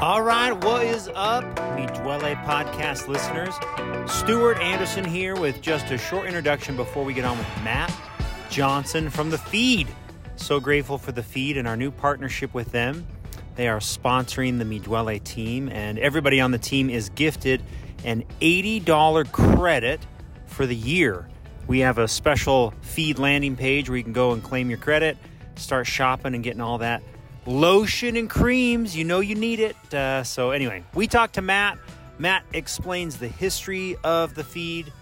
All right, what is up, Mi Dwelle podcast listeners? Stuart Anderson here with just a short introduction before we get on with Matt Johnson from The Feed. So grateful for The Feed and our new partnership with them. They are sponsoring the Mi Dwelle team, and everybody on the team is gifted an $80 credit for the year. We have a special feed landing page where you can go and claim your credit, start shopping and getting all that lotion and creams. You know you need it. Uh, so, anyway, we talked to Matt. Matt explains the history of the feed,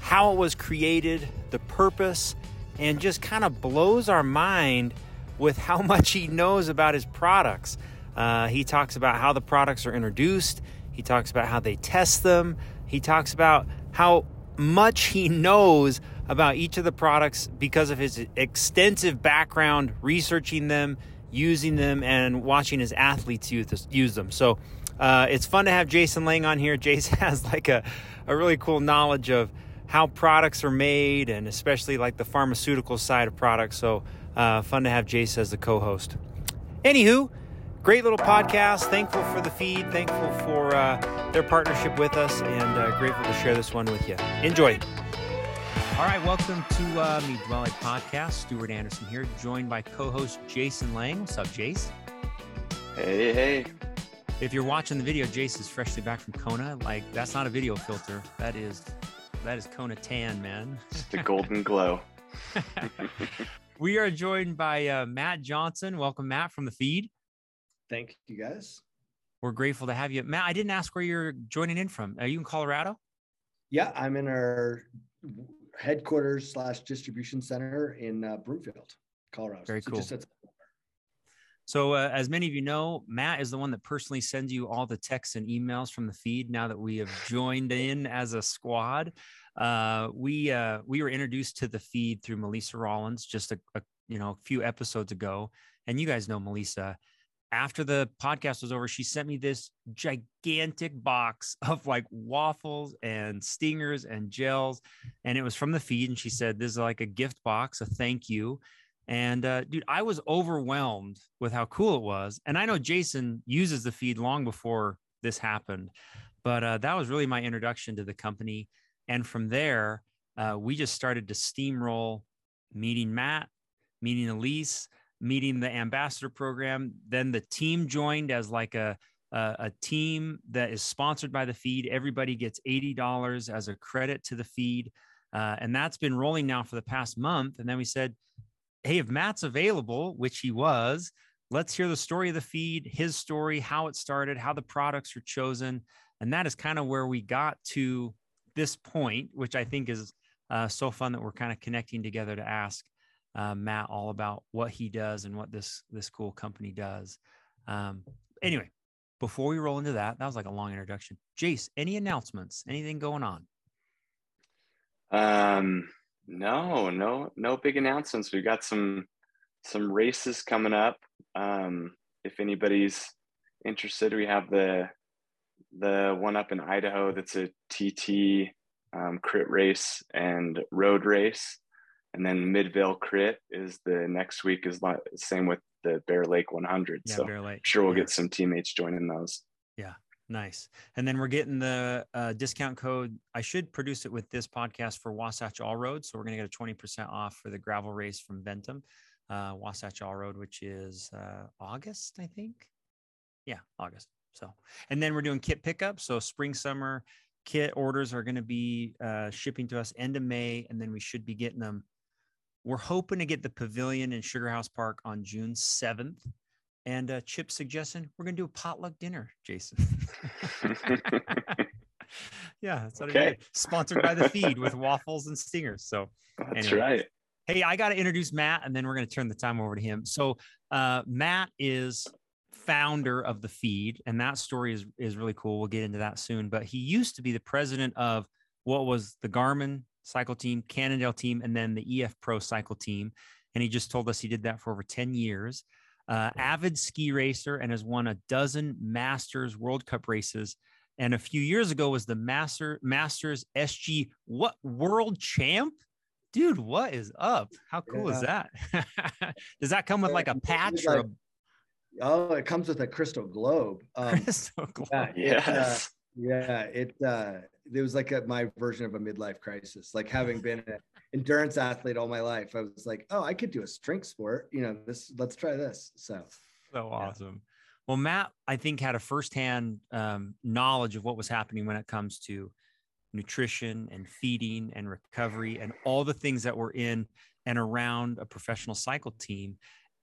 how it was created, the purpose, and just kind of blows our mind with how much he knows about his products. Uh, he talks about how the products are introduced, he talks about how they test them, he talks about how much he knows about each of the products because of his extensive background researching them using them and watching his athletes use them. So uh, it's fun to have Jason Lang on here. Jason has like a, a really cool knowledge of how products are made and especially like the pharmaceutical side of products. So uh, fun to have Jason as the co-host. Anywho, great little podcast. Thankful for the feed. Thankful for uh, their partnership with us, and uh, grateful to share this one with you. Enjoy. All right, welcome to uh, Mi Dwelle Podcast. Stuart Anderson here, joined by co-host Jason Lang. What's up, Jace? Hey, hey. If you're watching the video, Jace is freshly back from Kona. Like that's not a video filter. That is that is Kona tan, man. Just a golden glow. we are joined by uh, Matt Johnson. Welcome, Matt, from the feed. Thank you, guys. We're grateful to have you, Matt. I didn't ask where you're joining in from. Are you in Colorado? Yeah, I'm in our headquarters slash distribution center in uh, Broomfield, Colorado. Very so cool. so, uh, as many of you know, Matt is the one that personally sends you all the texts and emails from the feed. Now that we have joined in as a squad, uh, we uh, we were introduced to the feed through Melissa Rollins just a, a you know a few episodes ago, and you guys know Melissa after the podcast was over, she sent me this gigantic box of like waffles and stingers and gels. And it was from the feed. And she said, This is like a gift box, a thank you. And uh, dude, I was overwhelmed with how cool it was. And I know Jason uses the feed long before this happened, but uh, that was really my introduction to the company. And from there, uh, we just started to steamroll meeting Matt, meeting Elise, meeting the ambassador program. Then the team joined as like a, a, team that is sponsored by the feed. Everybody gets $80 as a credit to the feed. Uh, and that's been rolling now for the past month. And then we said, hey, if Matt's available, which he was, let's hear the story of the feed, his story, how it started, how the products are chosen. And that is kind of where we got to this point, which I think is uh, so fun that we're kind of connecting together to ask uh, Matt all about what he does and what this this cool company does. Um, anyway, before we roll into that, that was like a long introduction. Jace, any announcements? Anything going on? Um, no, no, no big announcements. We've got some some races coming up. Um, if anybody's interested, we have the the one up in Idaho that's a TT um, crit race and road race and then Midvale Crit is the next week is the same with the Bear Lake 100. Yeah, so Bear Lake. I'm sure we'll yeah. get some teammates joining those. Yeah, nice. And then we're getting the uh, discount code. I should produce it with this podcast for Wasatch All Road, so we're going to get a 20% off for the gravel race from Bentham, uh, Wasatch All Road, which is uh, August, I think. Yeah, August. So, and then we're doing kit pickup. So spring, summer kit orders are going to be uh, shipping to us end of May, and then we should be getting them we're hoping to get the pavilion in Sugar House Park on June 7th. And uh, Chip suggestion, we're going to do a potluck dinner, Jason. yeah, that's what okay. Sponsored by the feed with waffles and stingers. So that's anyway. right. Hey, I got to introduce Matt, and then we're going to turn the time over to him. So uh, Matt is founder of the feed, and that story is is really cool. We'll get into that soon. But he used to be the president of what was the Garmin cycle team, Cannondale team, and then the EF Pro cycle team. And he just told us he did that for over 10 years. Uh, avid ski racer and has won a dozen Masters World Cup races. And a few years ago was the Master Masters SG what world champ? Dude, what is up? How cool yeah. is that? Does that come with like a patch or a Oh, it comes with a crystal globe. Um, Crystal globe. yeah, Yes. uh, yeah, it uh, it was like a, my version of a midlife crisis. Like having been an endurance athlete all my life, I was like, oh, I could do a strength sport. You know, this. Let's try this. So So awesome. Well, Matt, I think had a firsthand um, knowledge of what was happening when it comes to nutrition and feeding and recovery and all the things that were in and around a professional cycle team,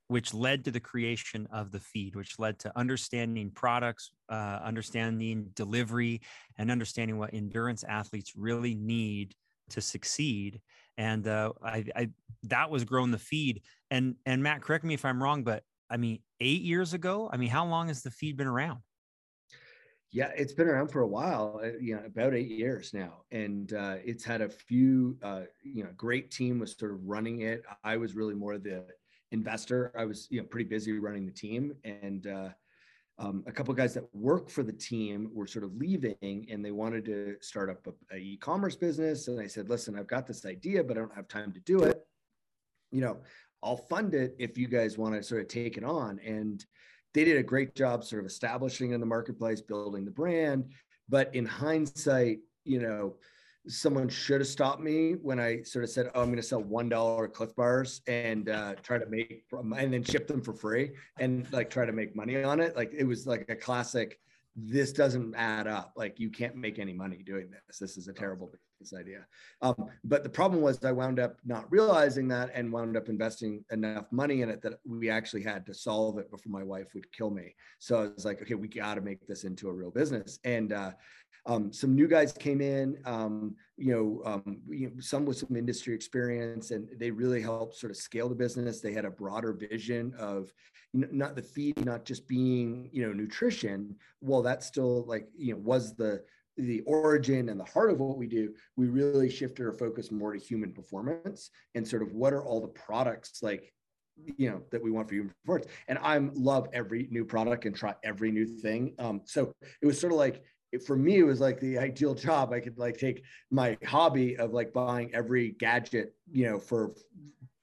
which led to the creation of the feed, which led to understanding products, uh, understanding delivery, and understanding what endurance athletes really need to succeed. And uh, I, I that was growing the feed. And and Matt, correct me if I'm wrong, but I mean, eight years ago. I mean, how long has the feed been around? yeah, it's been around for a while. uh, You know, about eight years now, and uh, it's had a few. Uh, you know, great team was sort of running it. I was really more the investor. I was you know pretty busy running the team, and uh, um, a couple of guys that work for the team were sort of leaving, and they wanted to start up a, a e-commerce business. And I said, listen, I've got this idea, but I don't have time to do it. You know, I'll fund it if you guys want to sort of take it on. And they did a great job sort of establishing in the marketplace, building the brand. But in hindsight, you know, someone should have stopped me when I sort of said, "Oh, I'm going to sell one dollar Clif Bars and uh, try to make and then ship them for free and like try to make money on it." Like it was like a classic. This doesn't add up. Like you can't make any money doing this. This is a terrible business idea. Um, but the problem was I wound up not realizing that and wound up investing enough money in it that we actually had to solve it before my wife would kill me. So I was like, okay, we got to make this into a real business. And uh, um, some new guys came in, um, you, know, um, you know, some with some industry experience, and they really helped sort of scale the business. They had a broader vision of not the feed, not just being, you know, nutrition. Well, that's still like, you know, was the the origin and the heart of what we do, we really shifted our focus more to human performance and sort of what are all the products like you know that we want for human performance. And i'm love every new product and try every new thing. Um so it was sort of like it, for me it was like the ideal job. I could like take my hobby of like buying every gadget you know for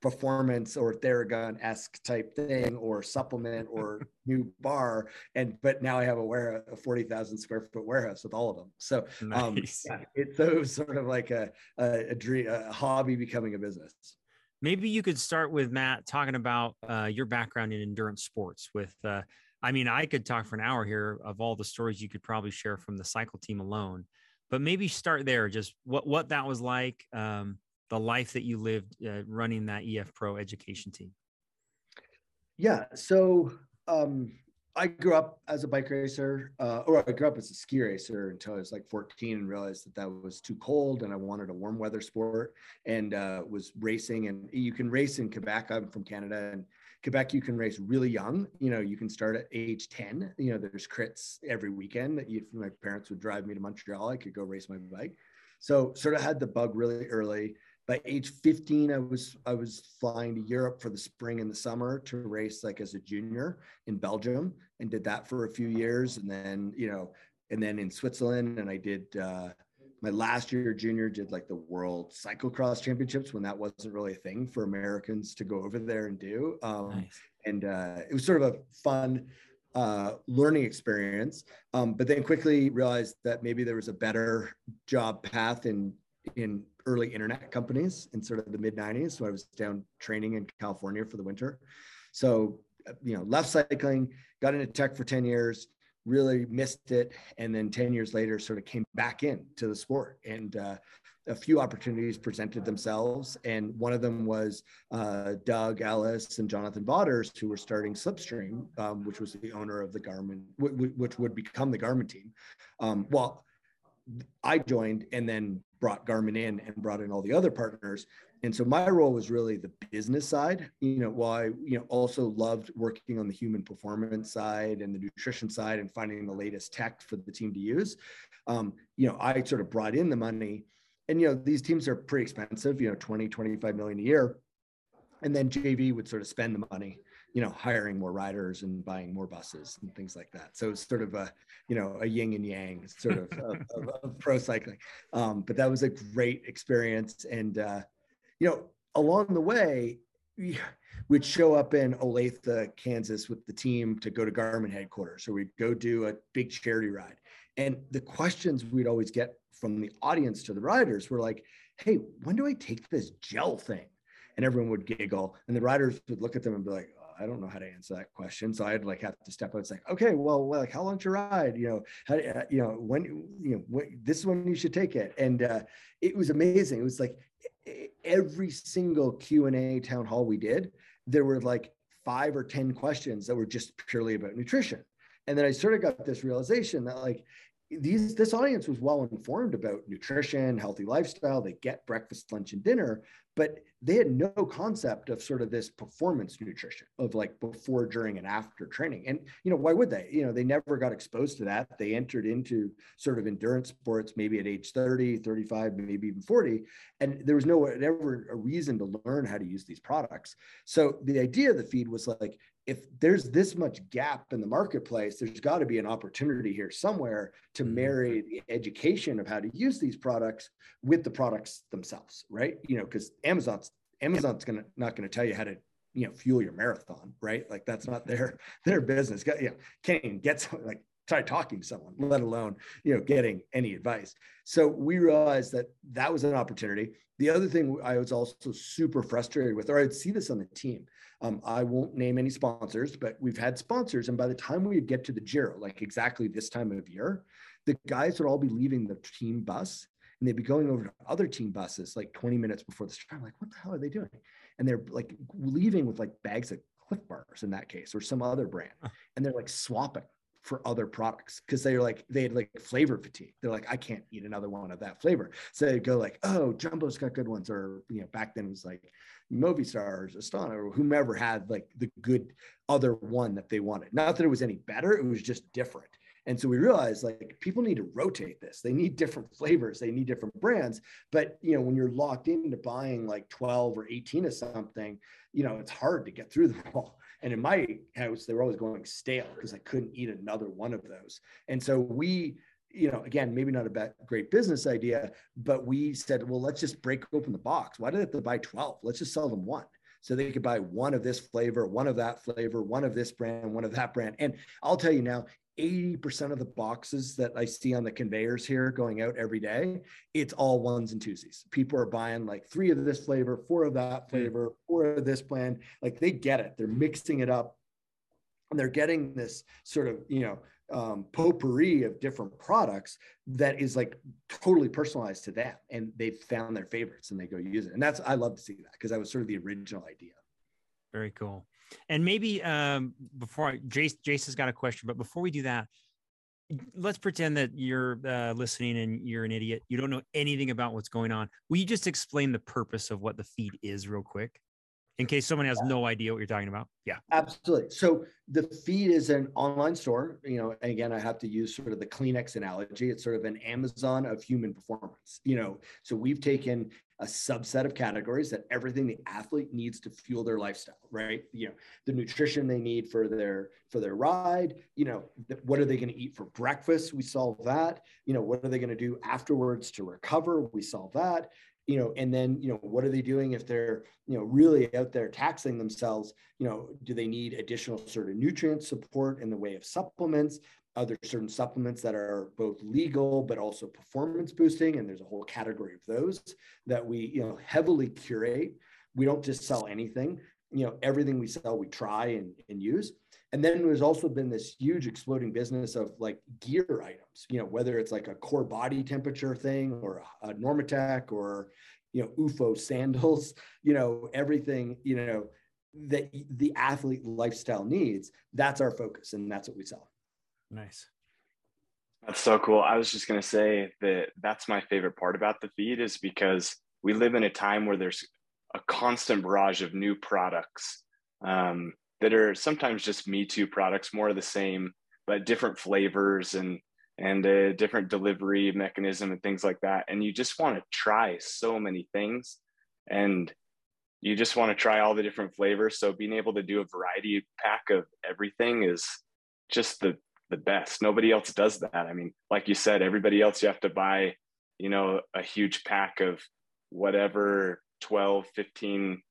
performance or theragun-esque type thing or supplement or new bar and but now i have a warehouse a 40000 square foot warehouse with all of them so um Nice. yeah, it's so sort of like a a, a dream a hobby becoming a business Maybe you could start with Matt talking about uh, your background in endurance sports. With, uh, I mean, I could talk for an hour here of all the stories you could probably share from the cycle team alone, but maybe start there. Just what what that was like, um, the life that you lived uh, running that EF Pro education team. Yeah. So um, I grew up as a bike racer, uh, or I grew up as a ski racer until I was like 14 and realized that that was too cold and I wanted a warm weather sport and uh, was racing. And you can race in Quebec. I'm from Canada and Quebec, you can race really young. You know, you can start at age 10. You know, there's crits every weekend that you, my parents would drive me to Montreal. I could go race my bike. So sort of had the bug really early by age 15 i was i was flying to europe for the spring and the summer to race like as a junior in belgium and did that for a few years and then you know and then in switzerland and i did uh my last year junior did like the world cyclocross championships when that wasn't really a thing for americans to go over there and do um, Nice. and uh, it was sort of a fun uh, learning experience. Um, but then quickly realized that maybe there was a better job path in in early internet companies in sort of the mid 90s. So I was down training in California for the winter. So you know, left cycling, got into tech for 10 years, really missed it, and then 10 years later, sort of came back in to the sport and. Uh, a few opportunities presented themselves, and one of them was uh, Doug Ellis and Jonathan Vaughters, who were starting Slipstream, um, which was the owner of the Garmin, w- w- which would become the Garmin team. Um, well, I joined and then brought Garmin in and brought in all the other partners. And so my role was really the business side, you know, while I, you know, also loved working on the human performance side and the nutrition side and finding the latest tech for the team to use. Um, you know, I sort of brought in the money and, you know, these teams are pretty expensive, you know, 20, 25 million a year. And then JV would sort of spend the money, you know, hiring more riders and buying more buses and things like that. So it's sort of a, you know, a yin and yang sort of, of, of, of pro cycling. Um, but that was a great experience. And, uh, you know, along the way, we'd show up in Olathe, Kansas with the team to go to Garmin headquarters, or we'd go do a big charity ride. And the questions we'd always get from the audience to the riders were like, hey, when do I take this gel thing? And everyone would giggle. And the riders would look at them and be like, I don't know how to answer that question. So I'd like have to step out. and say, okay, well, like, how long's your ride? You know, how, uh, you know, when, you know, when, this is when you should take it. And uh, it was amazing. It was like every single Q and A town hall we did, there were like five or 10 questions that were just purely about nutrition. And then I sort of got this realization that like these this audience was well informed about nutrition healthy lifestyle. They get breakfast lunch and dinner but they had no concept of sort of this performance nutrition of like before during and after training. And you know why would they? You know they never got exposed to that. They entered into sort of endurance sports maybe at age 30 35 maybe even 40 and there was no ever a reason to learn how to use these products. So the idea of the feed was like if there's this much gap in the marketplace, there's got to be an opportunity here somewhere to mm-hmm. marry the education of how to use these products with the products themselves, right? You know, because Amazon's Amazon's gonna not gonna tell you how to you know fuel your marathon, right? Like that's not their their business. Yeah, you know, can't even get something like try talking to someone, let alone you know getting any advice. So we realized that that was an opportunity. The other thing I was also super frustrated with, or I'd see this on the team um, I won't name any sponsors, but we've had sponsors. And by the time we get to the Giro, like exactly this time of year, the guys would all be leaving the team bus and they'd be going over to other team buses like 20 minutes before the start. I'm like, what the hell are they doing? And they're like leaving with like bags of Clif Bars in that case or some other brand. And they're like swapping for other products because they're like they had like flavor fatigue. They're like, I can't eat another one of that flavor. So they go like, oh, Jumbo's got good ones, or you know, back then it was like Movistar or Astana or whomever had like the good other one that they wanted. Not that it was any better, it was just different. And so we realized like people need to rotate this. They need different flavors, they need different brands. But you know, when you're locked into buying like 12 or 18 of something, you know, it's hard to get through them all. And in my house, they were always going stale because I couldn't eat another one of those. And so we, you know, again, maybe not a bad, great business idea, but we said, well, let's just break open the box. Why do they have to buy 12? Let's just sell them one. So they could buy one of this flavor, one of that flavor, one of this brand, one of that brand. And I'll tell you now, 80% of the boxes that I see on the conveyors here going out every day, it's all ones and twosies. People are buying like three of this flavor, four of that hmm. flavor, four of this blend. Like they get it. They're mixing it up and they're getting this sort of, you know, um, potpourri of different products that is like totally personalized to them. And they've found their favorites and they go use it. And that's, I love to see that because that was sort of the original idea. Very cool. And maybe um, before I, Jace, Jace has got a question, but before we do that, let's pretend that you're uh, listening and you're an idiot. You don't know anything about what's going on. Will you just explain the purpose of what the feed is, real quick? In case someone has no idea what you're talking about. Yeah. Absolutely. So the feed is an online store. You know, again, I have to use sort of the Kleenex analogy. It's sort of an Amazon of human performance. You know, so we've taken a subset of categories that everything the athlete needs to fuel their lifestyle, right? You know, the nutrition they need for their for their ride, you know, what are they going to eat for breakfast? We solve that. You know, what are they going to do afterwards to recover? We solve that you know and then you know what are they doing if they're you know really out there taxing themselves? You know do they need additional sort of nutrient support in the way of supplements? Are there certain supplements that are both legal but also performance boosting? And there's a whole category of those that we you know heavily curate. We don't just sell anything. You know everything we sell we try and, and use and then there's also been this huge exploding business of like gear items, you know, whether it's like a core body temperature thing or a, a Normatec or, you know, UFO sandals, you know, everything, you know, that the athlete lifestyle needs. That's our focus and that's what we sell. Nice. That's so cool. I was just going to say that that's my favorite part about the feed is because we live in a time where there's a constant barrage of new products. Um, that are sometimes just me too products more of the same but different flavors and and a different delivery mechanism and things like that. And you just want to try so many things and you just want to try all the different flavors. So being able to do a variety pack of everything is just the the best. Nobody else does that. I mean like you said everybody else you have to buy you know a huge pack of whatever 12 15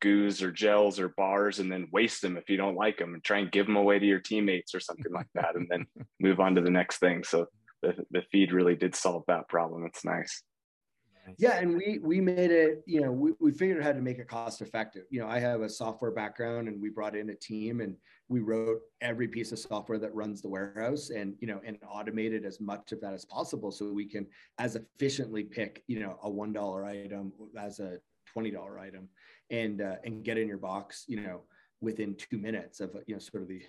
goos or gels or bars and then waste them if you don't like them and try and give them away to your teammates or something like that and then move on to the next thing. So the, the feed really did solve that problem. It's nice. Yeah and we we made it you know we, we figured out how to make it cost effective you know i have a software background and we brought in a team and we wrote every piece of software that runs the warehouse and you know and automated as much of that as possible so we can as efficiently pick you know a one dollar item as a twenty dollar item and uh, and get in your box you know within two minutes of you know sort of the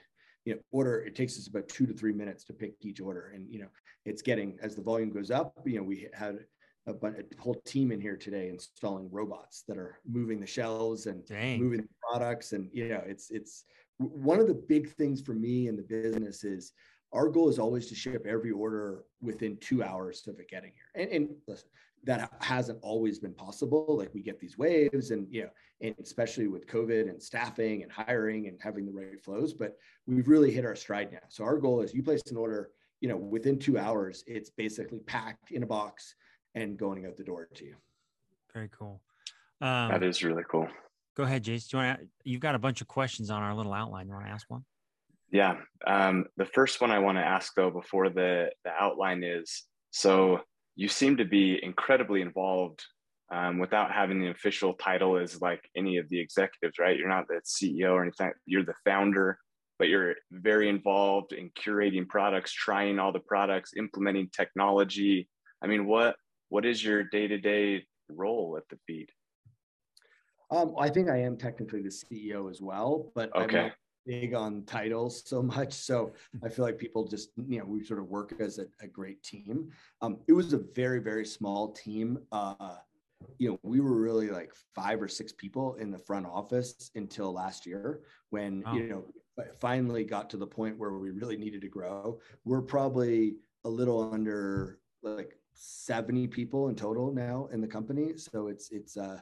you know order it takes us about two to three minutes to pick each order. And you know it's getting as the volume goes up you know we had a, a whole team in here today installing robots that are moving the shelves and Dang. moving the products. And you know it's it's one of the big things for me in the business is our goal is always to ship every order within two hours of it getting here. And, and listen, that hasn't always been possible like we get these waves and you know and especially with covid and staffing and hiring and having the right flows but we've really hit our stride now so our goal is you place an order you know within two hours it's basically packed in a box and going out the door to you. Very cool. Um, that is really cool. Go ahead, Jace. Do you want to, you've got a bunch of questions on our little outline. You want to ask one? Yeah. Um, the first one I want to ask though before the the outline is so you seem to be incredibly involved um, without having the official title as like any of the executives, right? You're not the CEO or anything. You're the founder, but you're very involved in curating products, trying all the products, implementing technology. I mean, what what is your day-to-day role at the feed um, i think i am technically the ceo as well but okay. i'm big on titles so much. So i feel like people just you know we sort of work as a, a great team. Um, it was a very very small team. Uh, you know we were really like five or six people in the front office until last year when you know finally got to the point where we really needed to grow. We're probably a little under like 70 people in total now in the company. So it's it's uh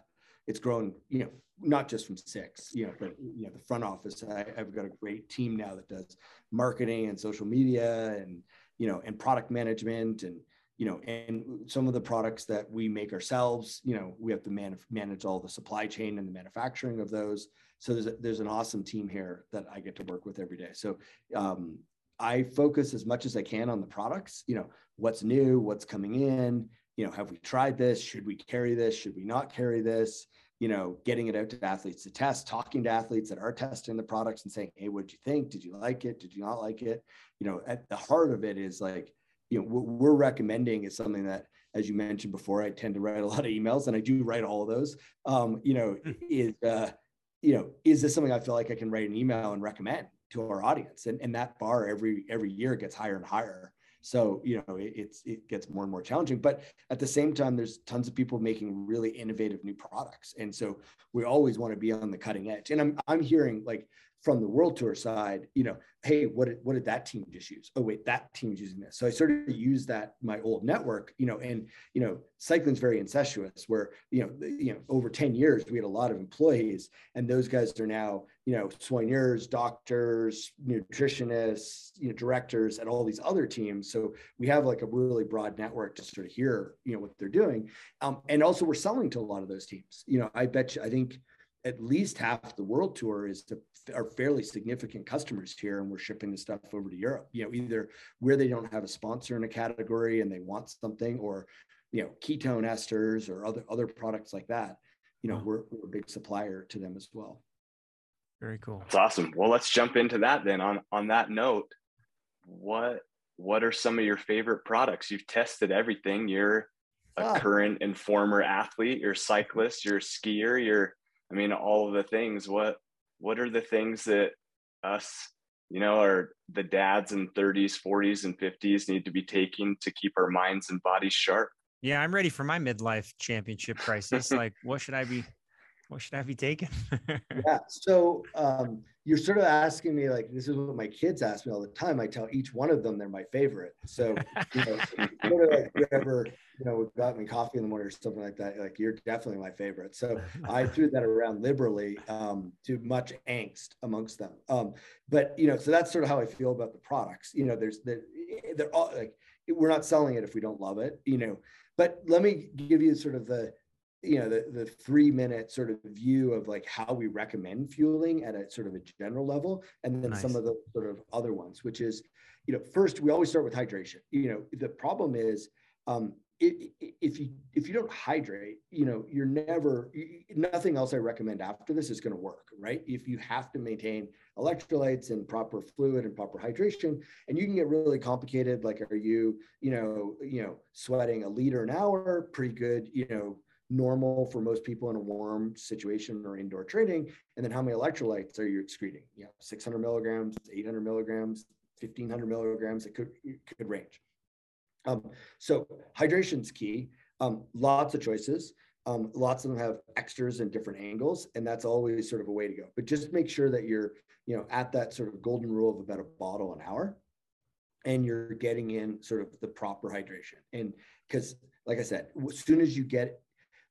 it's grown, you know, not just from six, you know, but you know, the front office. I, have got a great team now that does marketing and social media and you know and product management and you know and some of the products that we make ourselves you know we have to man- manage all the supply chain and the manufacturing of those. So there's a, there's an awesome team here that i get to work with every day. So um, I focus as much as I can on the products, you know, what's new, what's coming in, you know, have we tried this? Should we carry this? Should we not carry this? You know, getting it out to athletes to test, talking to athletes that are testing the products and saying, hey, what did you think? Did you like it? Did you not like it? You know, at the heart of it is like, you know, what we're recommending is something that, as you mentioned before, I tend to write a lot of emails and I do write all of those. Um, you know, hmm. is, uh, you know, is this something I feel like I can write an email and recommend? to our audience and, and that bar every every year gets higher and higher so you know it, it's it gets more and more challenging but at the same time there's tons of people making really innovative new products. And so we always want to be on the cutting edge. And i'm i'm hearing like from the world tour side, you know, hey, what did, what did that team just use? Oh, wait, that team's using this. So I sort of use that my old network, you know, and you know, cycling's very incestuous. Where you know, you know, over ten years we had a lot of employees, and those guys are now you know soigneurs, doctors, nutritionists, you know, directors at all these other teams. So we have like a really broad network to sort of hear you know what they're doing, um, and also we're selling to a lot of those teams. You know, I bet you, I think at least half the world tour is to are fairly significant customers here and we're shipping the stuff over to Europe. You know, either where they don't have a sponsor in a category and they want something or you know, ketone esters or other other products like that. You know, we're, we're a big supplier to them as well. Very cool. That's awesome. Well, let's jump into that then. On on that note, what what are some of your favorite products? You've tested everything. You're a ah. current and former athlete, you're a cyclist, you're a skier, you're I mean, all of the things. What what are the things that us, you know, are the dads in 30s, 40s, and 50s need to be taking to keep our minds and bodies sharp? Yeah, I'm ready for my midlife championship crisis. like, what should I be? What should I be taking? yeah. So um, you're sort of asking me like this is what my kids ask me all the time. I tell each one of them they're my favorite. So you know, sort of like whoever you know got me coffee in the morning or something like that, like you're definitely my favorite. So I threw that around liberally um, to much angst amongst them. Um, but you know, so that's sort of how I feel about the products. You know, there's they're, they're all like we're not selling it if we don't love it. You know, but let me give you sort of the you know the, the three minute sort of view of like how we recommend fueling at a sort of a general level and then nice. some of the sort of other ones which is you know first we always start with hydration you know the problem is um, if you if you don't hydrate you know you're never nothing else i recommend after this is going to work right? If you have to maintain electrolytes and proper fluid and proper hydration and you can get really complicated like are you you know you know sweating a liter an hour pretty good you know normal for most people in a warm situation or indoor training and then how many electrolytes are you excreting? You know 600 milligrams 800 milligrams 1500 milligrams it could it could range um, so hydration's key. Um, lots of choices. Um, lots of them have extras and different angles, and that's always sort of a way to go. But just make sure that you're, you know, at that sort of golden rule of about a bottle an hour, and you're getting in sort of the proper hydration. And because, like I said, as soon as you get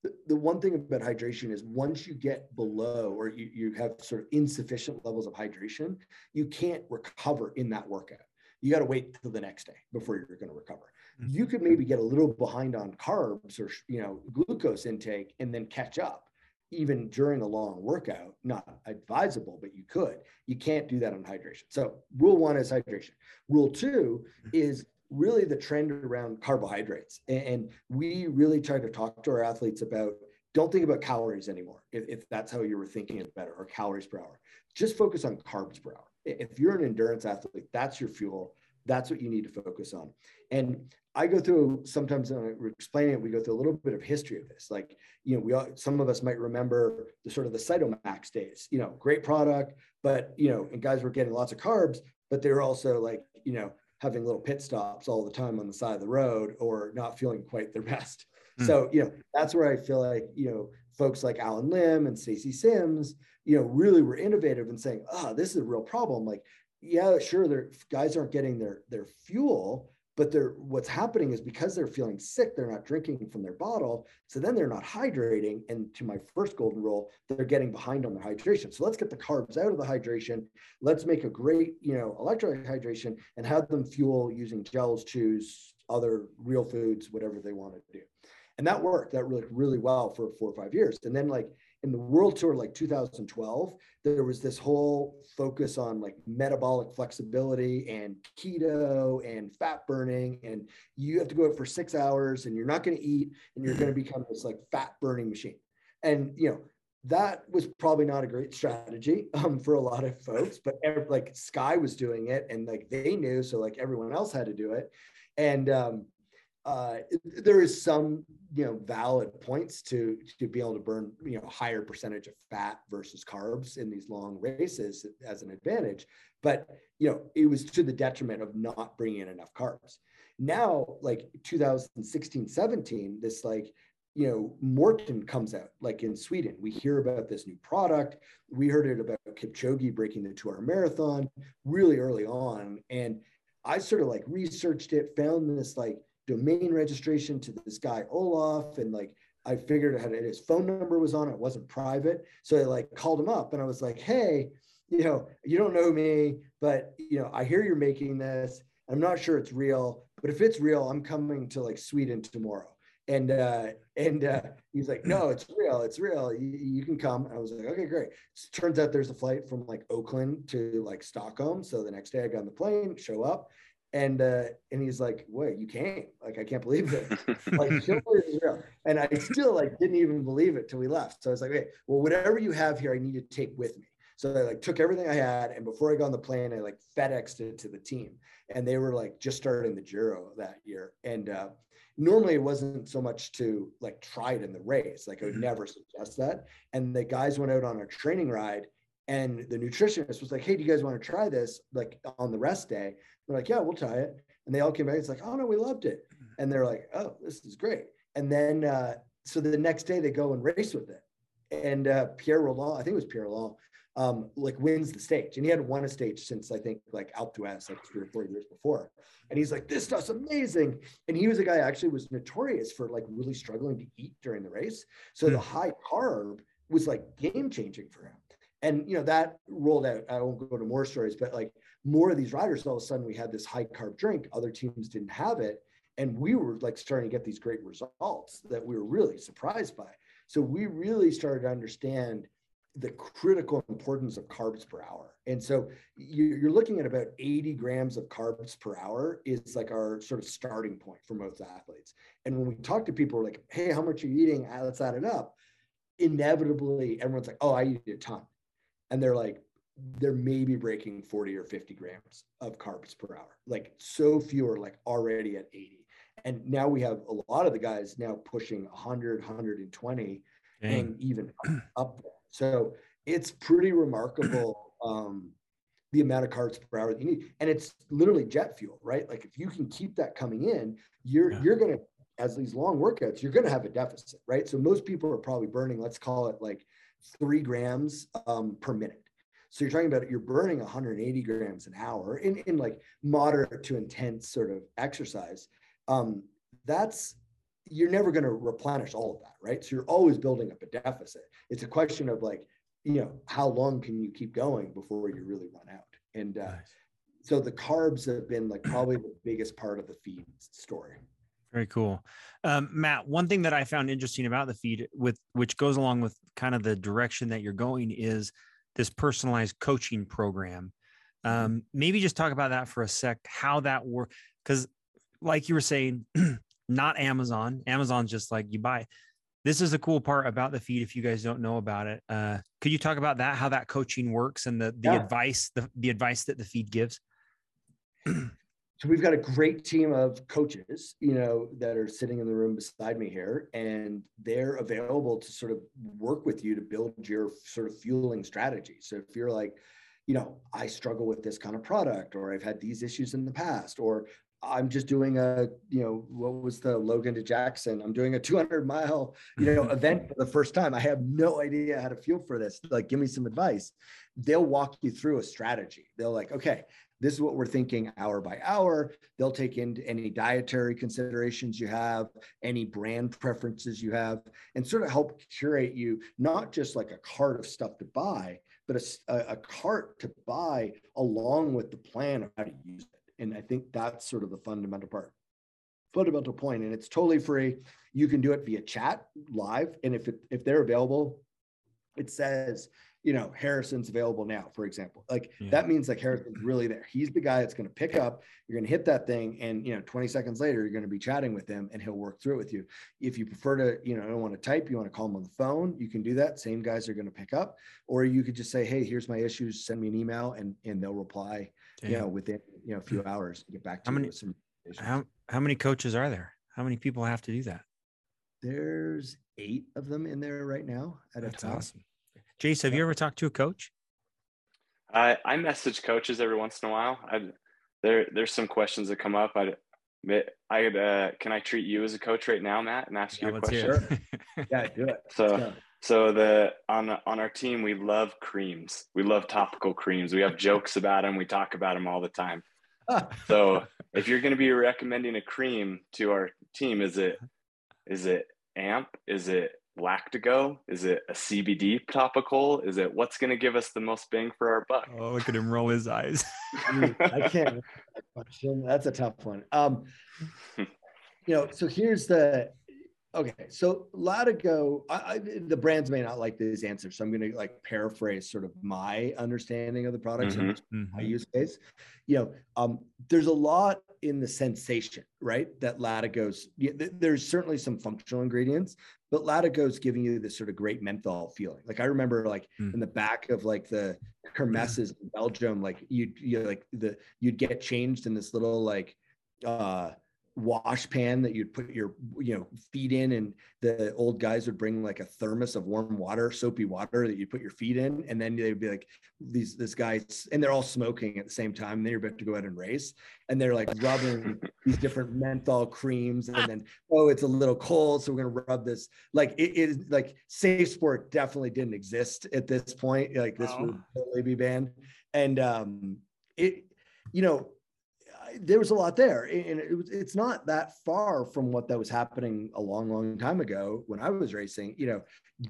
the, the one thing about hydration is once you get below or you, you have sort of insufficient levels of hydration, you can't recover in that workout. You got to wait till the next day before you're going to recover Mm-hmm. you could maybe get a little behind on carbs or you know glucose intake and then catch up even during a long workout. Not advisable but you could. You can't do that on hydration. So rule one is hydration. Rule two mm-hmm. is really the trend around carbohydrates. And we really try to talk to our athletes about don't think about calories anymore if, if that's how you were thinking about it or calories per hour. Just focus on carbs per hour. If you're an endurance athlete that's your fuel that's what you need to focus on. And I go through sometimes when we're explaining it, we go through a little bit of history of this. Like, you know, we all, some of us might remember the sort of the Cytomax days, you know, great product, but, you know, and guys were getting lots of carbs, but they were also like, you know, having little pit stops all the time on the side of the road or not feeling quite their best. Mm. So, you know, that's where I feel like, you know, folks like Allen Lim and Stacy Sims, you know, really were innovative in saying, oh, this is a real problem. Like yeah, sure, their guys aren't getting their their fuel, but they're what's happening is because they're feeling sick, they're not drinking from their bottle. So then they're not hydrating. And to my first golden rule, they're getting behind on their hydration. So let's get the carbs out of the hydration. Let's make a great, you know, electrolyte hydration and have them fuel using gels, chews, other real foods, whatever they want to do. And that worked. That really, really well for four or five years. And then like in the world tour like 2012 there was this whole focus on like metabolic flexibility and keto and fat burning and you have to go out for six hours and you're not going to eat and you're going to become this like fat burning machine. And you know that was probably not a great strategy um, for a lot of folks but like sky was doing it and like they knew so like everyone else had to do it. And um, uh, there is some you know valid points to to be able to burn you know higher percentage of fat versus carbs in these long races as an advantage. But you know it was to the detriment of not bringing in enough carbs. Now like 2016 17 this like you know Maurten comes out like in sweden. We hear about this new product. We heard it about kipchoge breaking the two hour marathon really early on. And i sort of like researched it found this like domain registration to this guy Olof and like I figured out his phone number was on it. wasn't private. So I like called him up and I was like, hey, you know, you don't know me, but you know, I hear you're making this. I'm not sure it's real, but if it's real, I'm coming to like Sweden tomorrow. And uh, and uh, he's like, no, it's real, it's real. You, you can come. I was like, okay, great. turns out there's a flight from like Oakland to like Stockholm. So the next day I got on the plane, show up, and uh, and he's like, "Wait, you came? Like, I can't believe it. like, real." And I still like didn't even believe it till we left. So I was like, "Okay, well, whatever you have here, I need to take with me." So I like took everything I had, and before I got on the plane, I like FedExed it to the team, and they were like just starting the Giro that year. And uh, normally it wasn't so much to like try it in the race, like I would mm-hmm. never suggest that. And the guys went out on a training ride, and the nutritionist was like, "Hey, do you guys want to try this?" Like on the rest day, they're like, "Yeah, we'll try it." And they all came back. It's like, "Oh no, we loved it," and they're like, "Oh, this is great." And then uh, so the next day they go and race with it, and uh, Pierre Rolland, I think it was Pierre Rolland, um, like wins the stage, and he hadn't won a stage since I think like Alpe d'Huez, like three or four years before. And he's like, "This stuff's amazing." And he was a guy actually was notorious for like really struggling to eat during the race, so the hmm. high carb was like game changing for him and you know that rolled out i won't go to more stories but like more of these riders all of a sudden we had this high carb drink other teams didn't have it and we were like starting to get these great results that we were really surprised by So we really started to understand the critical importance of carbs per hour. And so you're looking at about 80 grams of carbs per hour is like our sort of starting point for most athletes. And when we talk to people, like, hey, how much are you eating? Let's add it up. Inevitably, everyone's like, oh, I eat a ton. And they're like, they're maybe breaking 40 or 50 grams of carbs per hour. Like so few are like already at 80. And now we have a lot of the guys now pushing 100, 120 Dang. and even up there. So it's pretty remarkable um, the amount of carbs per hour that you need, and it's literally jet fuel, right? Like if you can keep that coming in, you're yeah. you're gonna as these long workouts, you're gonna have a deficit, right? So most people are probably burning, let's call it like three grams um, per minute. So you're talking about you're burning 180 grams an hour in, in like moderate to intense sort of exercise. Um, that's you're never going to replenish all of that, right? So you're always building up a deficit. It's a question of like, you know, how long can you keep going before you really run out? And uh, so the carbs have been like probably the biggest part of the feed story. Very cool, um, Matt. One thing that I found interesting about the feed, with which goes along with kind of the direction that you're going, is this personalized coaching program. Mm-hmm. Um, maybe just talk about that for a sec. How that works, because like you were saying, not Amazon. Amazon's just like you buy. This is the cool part about the feed. If you guys don't know about it, uh, could you talk about that? How that coaching works and the the yeah. advice the the advice that the feed gives. so we've got a great team of coaches, you know, that are sitting in the room beside me here, and they're available to sort of work with you to build your sort of fueling strategy. So if you're like, you know, I struggle with this kind of product, or I've had these issues in the past, or I'm just doing a, you know, what was the Logan to Jackson? I'm doing a 200 mile, you know, event for the first time. I have no idea how to fuel for this. Like, give me some advice. They'll walk you through a strategy. They'll like, okay, this is what we're thinking hour by hour. They'll take into any dietary considerations you have, any brand preferences you have, and sort of help curate you, not just like a cart of stuff to buy, but a, a cart to buy along with the plan of how to use it. And I think that's sort of the fundamental part, fundamental point. And it's totally free. You can do it via chat live. And if it, if they're available, it says, you know, Harrison's available now, for example. Like yeah. that means like Harrison's really there. He's the guy that's going to pick up. You're going to hit that thing, and you know, 20 seconds later, you're going to be chatting with him, and he'll work through it with you. If you prefer to, you know, I don't want to type, you want to call him on the phone, you can do that. Same guys are going to pick up, or you could just say, hey, here's my issues. Send me an email, and and they'll reply, Damn. you know, within you know a few hours. Get back to how many some. How how many coaches are there? How many people have to do that? There's eight of them in there right now at That's a time. awesome. Jace, have you ever talked to a coach? I I message coaches every once in a while. I there there's some questions that come up. I I uh, can I treat you as a coach right now, Matt, and ask yeah, you a question? yeah, do it. So so the on on our team we love creams. We love topical creams. We have jokes about them. We talk about them all the time. so if you're going to be recommending a cream to our team, is it is it AMP? Is it Lactigo? Is it a CBD topical? Is it what's going to give us the most bang for our buck? Oh, look at him roll his eyes. I can't. That That's a tough one. Um, you know, so here's the. Okay, so LactiGo, I, I, the brands may not like this answer, so I'm going to like paraphrase sort of my understanding of the products mm-hmm. and my mm-hmm. use case. You know, um, there's a lot in the sensation, right? That LactiGo's. There's certainly some functional ingredients, but LactiGo's giving you this sort of great menthol feeling. Like I remember like mm. in the back of like the Kermesses in Belgium, like you'd you like the you'd get changed in this little like uh wash pan that you'd put your you know feet in and the old guys would bring like a thermos of warm water soapy water that you put your feet in. And then they'd be like these this guys and they're all smoking at the same time. And then you're about to go out and race. And they're like rubbing these different menthol creams and then oh it's a little cold so we're going to rub this. Like it is like safe sport definitely didn't exist at this point. Like this oh. would totally be banned. And um it you know there was a lot there, and it was, it's not that far from what that was happening a long, long time ago when I was racing. You know,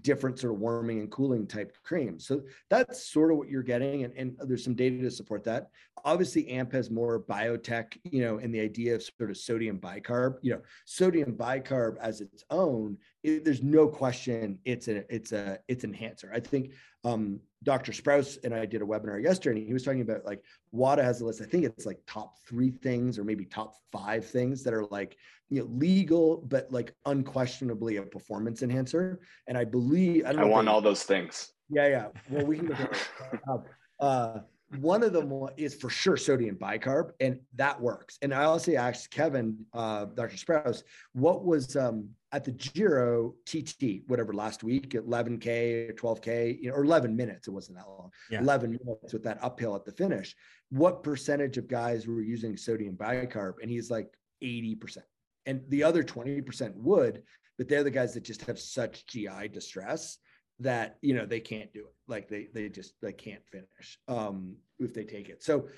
different sort of warming and cooling type creams. So that's sort of what you're getting, and, and there's some data to support that. Obviously, AMP has more biotech, you know, and the idea of sort of sodium bicarb. You know, sodium bicarb as its own, it, there's no question it's a it's a it's an enhancer. I think um, Dr. Sprouse and I did a webinar yesterday, and he was talking about like WADA has a list. I think it's like top three things or maybe top five things that are like you know legal but like unquestionably a performance enhancer. And I believe I, I want all those things. Yeah, yeah. Well, we can uh, one of them is for sure sodium bicarb, and that works. And I also asked Kevin, uh, Dr. Sprouse, what was um, at the Giro TT, whatever last week, 11K or 12K, you know, or 11 minutes. It wasn't that long. Yeah. 11 minutes with that uphill at the finish. What percentage of guys were using sodium bicarb? And he's like 80%. And the other 20% would, but they're the guys that just have such GI distress that you know they can't do it like they they just they can't finish um if they take it so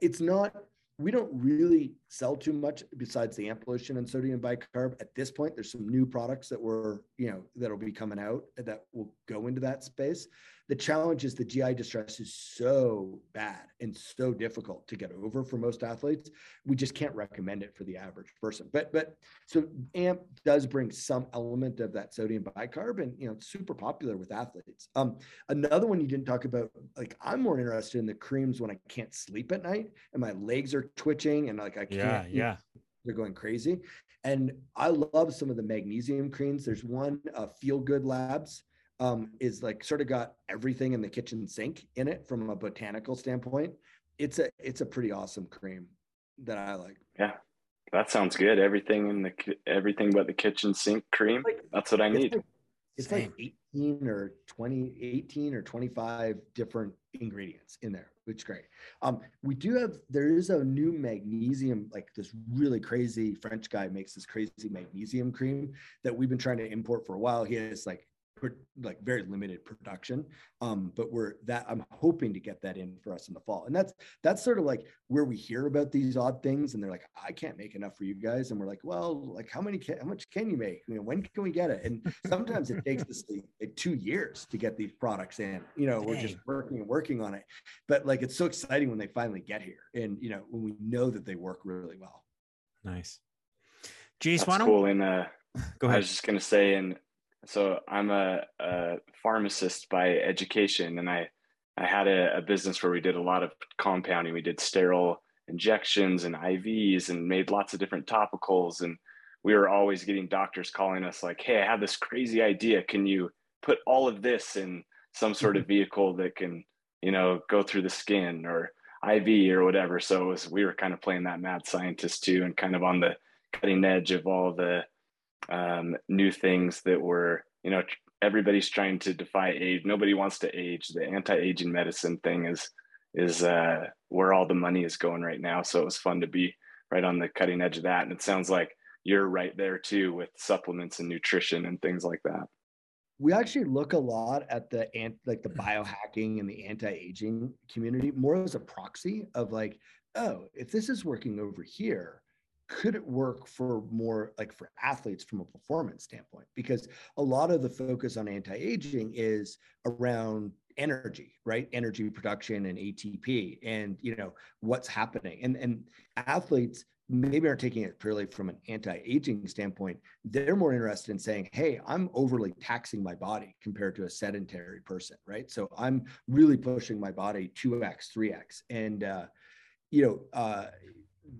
it's not we don't really sell too much besides the AMP lotion and sodium bicarb. At this point there's some new products that were you know that'll be coming out that will go into that space the challenge is the GI distress is so bad and so difficult to get over for most athletes. We just can't recommend it for the average person. But but so AMP does bring some element of that sodium bicarb, and you know it's super popular with athletes. Um, another one you didn't talk about, like I'm more interested in the creams when I can't sleep at night and my legs are twitching and like I can't. Yeah, yeah. They're going crazy. And I love some of the magnesium creams. There's one, uh, Feel Good Labs um, is like sort of got everything in the kitchen sink in it from a botanical standpoint. It's a it's a pretty awesome cream that I like. Yeah, that sounds good. Everything in the everything but the kitchen sink cream. Like, That's what I need. Like, it's like 18 or 20, 18 or 25 different ingredients in there, which is great. Um, we do have, there is a new magnesium, like this really crazy French guy makes this crazy magnesium cream that we've been trying to import for a while. He has like like very limited production um but we're that i'm hoping to get that in for us in the fall. And that's that's sort of like where we hear about these odd things and they're like i can't make enough for you guys. And we're like well like how many can, how much can you make? You know when can we get it? And sometimes it takes us like two years to get these products in you know Dang. we're just working and working on it. But like it's so exciting when they finally get here and you know when we know that they work really well. Nice. Jace, That's why don't cool. And uh, go ahead. I was just gonna say, and so I'm a, a pharmacist by education, and I I had a, a, business where we did a lot of compounding. We did sterile injections and IVs, and made lots of different topicals. And we were always getting doctors calling us like, "Hey, I have this crazy idea. Can you put all of this in some sort of mm-hmm. vehicle that can, you know, go through the skin or IV or whatever?" So was, we were kind of playing that mad scientist too, and kind of on the cutting edge of all the um, new things that were, you know, everybody's trying to defy age. Nobody wants to age. The anti-aging medicine thing is is uh, where all the money is going right now. So it was fun to be right on the cutting edge of that. And it sounds like you're right there too with supplements and nutrition and things like that. We actually look a lot at the like the biohacking and the anti-aging community more as a proxy of like, oh, if this is working over here, could it work for more like for athletes from a performance standpoint? Because a lot of the focus on anti-aging is around energy right? Energy production and atp and you know what's happening. And and athletes maybe aren't taking it purely from an anti-aging standpoint. They're more interested in saying hey i'm overly taxing my body compared to a sedentary person right? So i'm really pushing my body 2x 3x and uh you know uh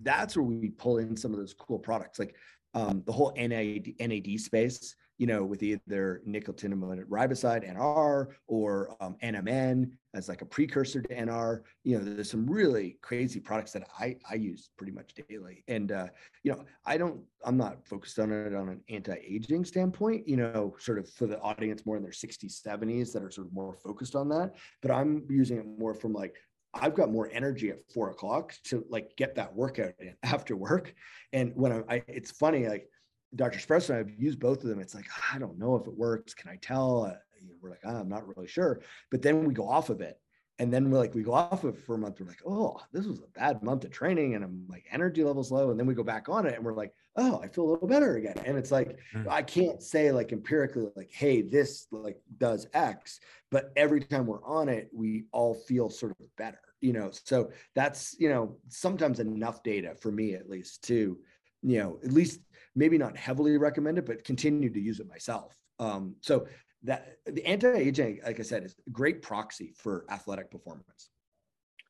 that's where we pull in some of those cool products like um, the whole NAD, NAD space, you know, with either nicotinamide riboside NR or um, NMN as like a precursor to NR. You know, there's some really crazy products that I I use pretty much daily, and uh, you know, I don't, I'm not focused on it on an anti-aging standpoint. You know, sort of for the audience more in their 60s, 70s that are sort of more focused on that, but I'm using it more from like I've got more energy at four o'clock to like get that workout in after work. And when I, I it's funny, like Dr. And I've used both of them. It's like, I don't know if it works. Can I tell? Uh, we're like, oh, I'm not really sure. But then we go off of it and then we're like we go off of it for a month we're like oh this was a bad month of training and i'm like energy levels low and then we go back on it and we're like oh i feel a little better again and it's like mm-hmm. i can't say like empirically like hey this like does x but every time we're on it we all feel sort of better you know so that's you know sometimes enough data for me at least to you know at least maybe not heavily recommended but continue to use it myself um, so that the anti-aging, like I said, is a great proxy for athletic performance.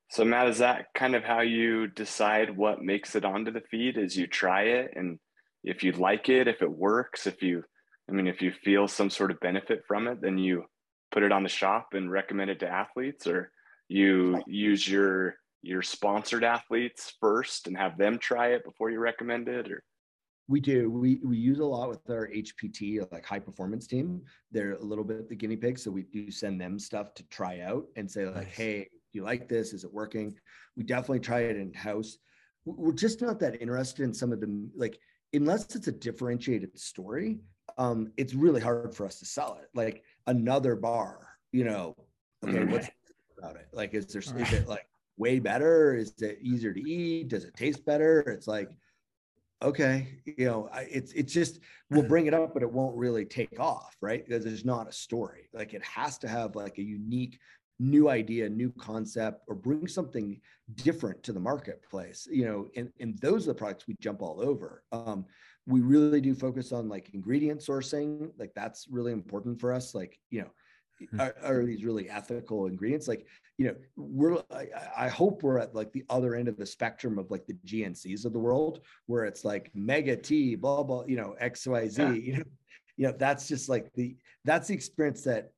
So Matt, is that kind of how you decide what makes it onto the feed? Is you try it and if you like it, if it works, if you, I mean, if you feel some sort of benefit from it, then you put it on the shop and recommend it to athletes, or you use your your sponsored athletes first and have them try it before you recommend it, or we do. We we use a lot with our HPT, like high performance team. They're a little bit the guinea pigs, so we do send them stuff to try out and say like, nice. "Hey, do you like this? Is it working?" We definitely try it in house. We're just not that interested in some of the like, unless it's a differentiated story. Um, it's really hard for us to sell it. Like another bar, you know. Okay, mm-hmm. what's about it? Like, is there is it like way better? Is it easier to eat? Does it taste better? It's like okay you know it's it's just we'll bring it up but it won't really take off right? Because there's not a story. Like it has to have like a unique new idea new concept or bring something different to the marketplace you know and, and those are the products we jump all over. Um, we really do focus on like ingredient sourcing. Like that's really important for us. Like you know. Are, are, these really ethical ingredients? Like you know we're I, I, hope we're at like the other end of the spectrum of like the gncs of the world where it's like mega t blah blah you know xyz yeah. you know? You know that's just like the that's the experience that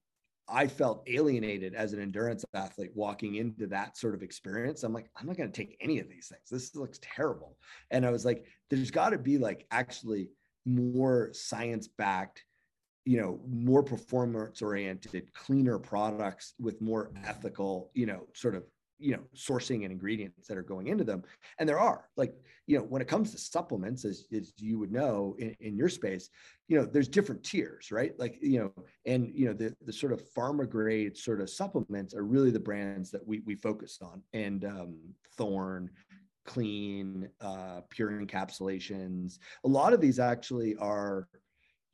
i felt alienated as an endurance athlete walking into that sort of experience. I'm like i'm not going to take any of these things. This looks terrible. And i was like there's got to be like actually more science backed you know more performance oriented cleaner products with more ethical you know sort of you know sourcing and ingredients that are going into them. And there are like you know when it comes to supplements as, as you would know in, in your space you know there's different tiers right? Like you know and you know the, the sort of pharma grade sort of supplements are really the brands that we, we focused on. And um, thorne clean uh, pure encapsulations. A lot of these actually are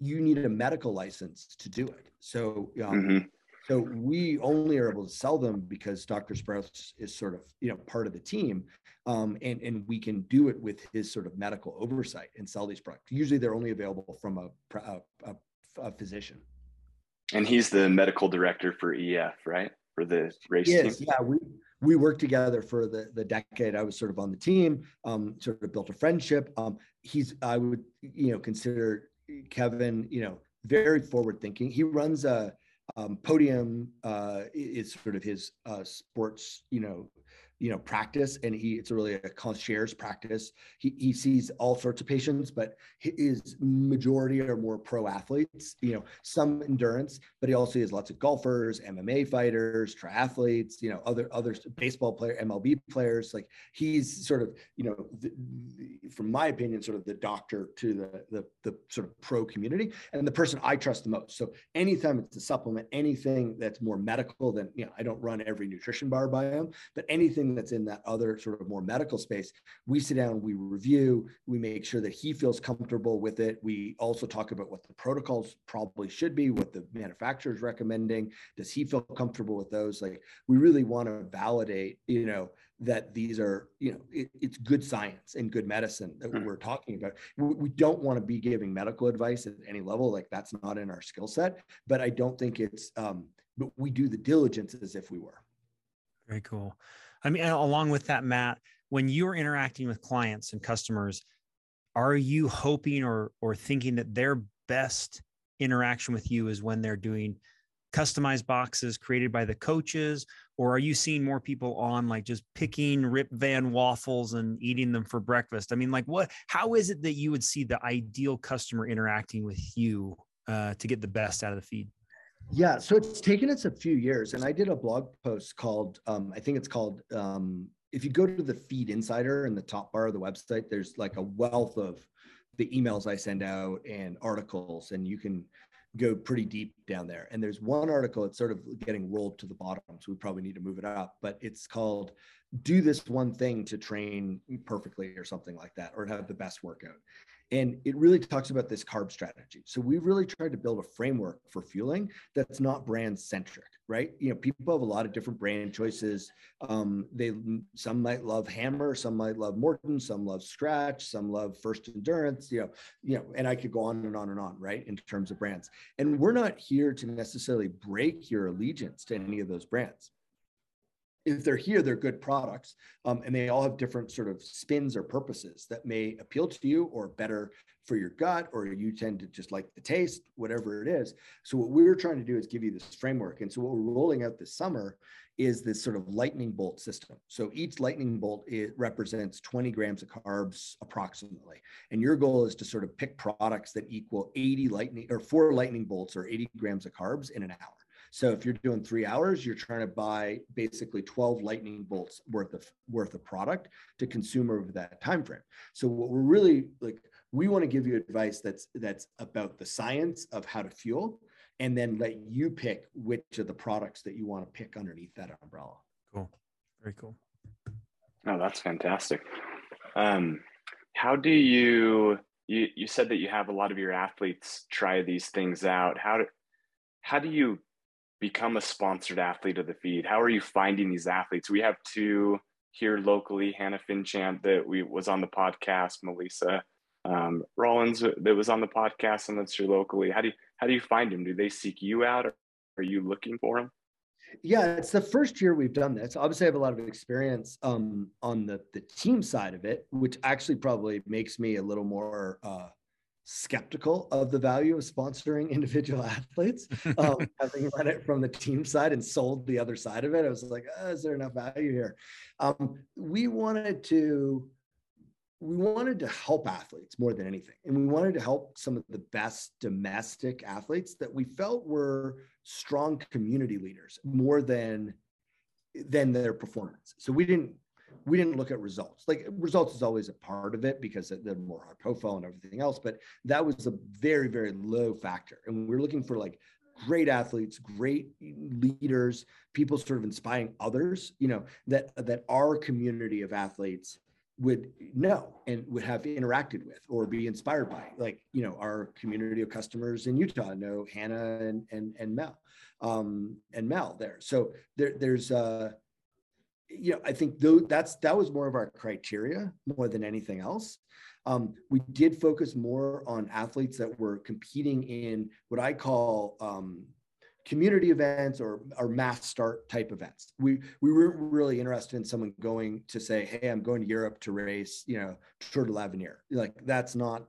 you need a medical license to do it. So, um, mm-hmm. so we only are able to sell them because Dr. Sprouse is sort of you know part of the team, um, and and we can do it with his sort of medical oversight and sell these products. Usually, they're only available from a, a, a, a physician. And he's the medical director for EF, right? For the race yes, team. Yeah, we we worked together for the the decade I was sort of on the team. Um, sort of built a friendship. Um, he's I would you know consider Kevin, you know, very forward thinking. He runs a um, podium uh, is sort of his uh, sports, you know, you know practice and he it's really a concierge practice. He, he sees all sorts of patients but his majority are more pro athletes you know some endurance but he also has lots of golfers mma fighters triathletes you know other other baseball player mlb players. Like he's sort of you know the, the, from my opinion sort of the doctor to the, the the sort of pro community and the person i trust the most. So anytime it's a supplement anything that's more medical than you know i don't run every nutrition bar by him but anything that's in that other sort of more medical space, we sit down, we review, we make sure that he feels comfortable with it. We also talk about what the protocols probably should be, what the manufacturer is recommending. Does he feel comfortable with those? Like we really want to validate, you know, that these are, you know, it, it's good science and good medicine that mm-hmm. we're talking about. We, we don't want to be giving medical advice at any level. Like that's not in our skill set, but I don't think it's, um, but we do the diligence as if we were. Very cool. I mean, along with that, Matt, when you're interacting with clients and customers, are you hoping or or thinking that their best interaction with you is when they're doing customized boxes created by the coaches? Or are you seeing more people on like just picking Rip Van Wafels and eating them for breakfast? I mean like what how is it that you would see the ideal customer interacting with you uh, to get the best out of the feed yeah, so it's taken us a few years, and I did a blog post called, um, I think it's called, um, if you go to the Feed Insider in the top bar of the website, there's like a wealth of the emails I send out and articles, and you can go pretty deep down there. And there's one article, that's sort of getting rolled to the bottom. So we probably need to move it up, but it's called Do This One Thing to Train Perfectly or something like that, or have the best workout. And it really talks about this carb strategy. So we really tried to build a framework for fueling that's not brand centric, right? You know, people have a lot of different brand choices. Um, they some might love Hammer, some might love Maurten, some love Scratch, some love First Endurance. You know, you know, and I could go on and on and on, right? In terms of brands, and we're not here to necessarily break your allegiance to any of those brands if they're here, they're good products, um, and they all have different sort of spins or purposes that may appeal to you or better for your gut, or you tend to just like the taste, whatever it is. So what we're trying to do is give you this framework, and so what we're rolling out this summer is this sort of lightning bolt system. So each lightning bolt it represents 20 grams of carbs approximately, and your goal is to sort of pick products that equal 80 lightning or four lightning bolts or 80 grams of carbs in an hour. So if you're doing three hours, you're trying to buy basically 12 lightning bolts worth of worth of product to consume over that time frame. So what we're really like, we want to give you advice that's that's about the science of how to fuel, and then let you pick which of the products that you want to pick underneath that umbrella. Cool, very cool. Oh, that's fantastic. Um, how do you you you said that you have a lot of your athletes try these things out? How do how do you become a sponsored athlete of the feed? How are you finding these athletes? We have two here locally, Hannah Finchamp that we was on the podcast, Melissa um, Rollins that was on the podcast, and that's here locally. How do you how do you find them? Do they seek you out, or are you looking for them? Yeah, it's the first year we've done this. Obviously, I have a lot of experience um, on the the team side of it, which actually probably makes me a little more uh, skeptical of the value of sponsoring individual athletes. Um, having run it from the team side and sold the other side of it, I was like, oh, is there enough value here? Um, we wanted to we wanted to help athletes more than anything and we wanted to help some of the best domestic athletes that we felt were strong community leaders more than than their performance so we didn't we didn't look at results. Like results is always a part of it because they're more high profile and everything else, but that was a very, very low factor. And we are looking for like great athletes, great leaders, people sort of inspiring others, you know, that that our community of athletes would know and would have interacted with or be inspired by. Like, you know, our community of customers in Utah know Hannah and and and Mel um and Mel there. So there there's uh you know, I think though that's that was more of our criteria more than anything else. Um, we did focus more on athletes that were competing in what I call um, community events or, or mass start type events. We we weren't really interested in someone going to say, "Hey, I'm going to Europe to race," you know, Tour de l'Avenir. Like that's not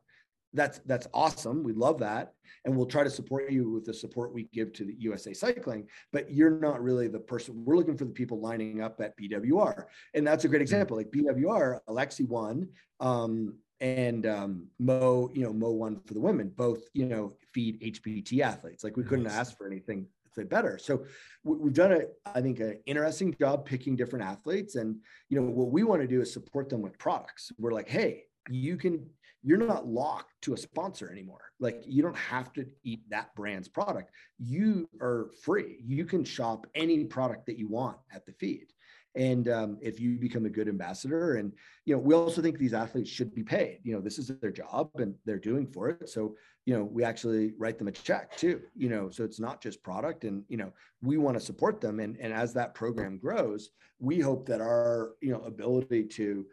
that's that's awesome. We love that, and we'll try to support you with the support we give to the USA Cycling. But you're not really the person. We're looking for the people lining up at BWR, and that's a great mm-hmm. example. Like BWR, Alexi won, um, and um, Mo, you know, Mo won for the women. Both, you know, feed HPT athletes. Like we couldn't ask for anything better. So we've done a, I think, an interesting job picking different athletes, and you know, what we want to do is support them with products. We're like, hey, you can you're not locked to a sponsor anymore. Like you don't have to eat that brand's product. You are free. You can shop any product that you want at the feed. And um, if you become a good ambassador, and you know, we also think these athletes should be paid. You know, this is their job and they're doing for it. So you know, we actually write them a check too. You know, so it's not just product, and you know, we want to support them. And and as that program grows, we hope that our you know ability to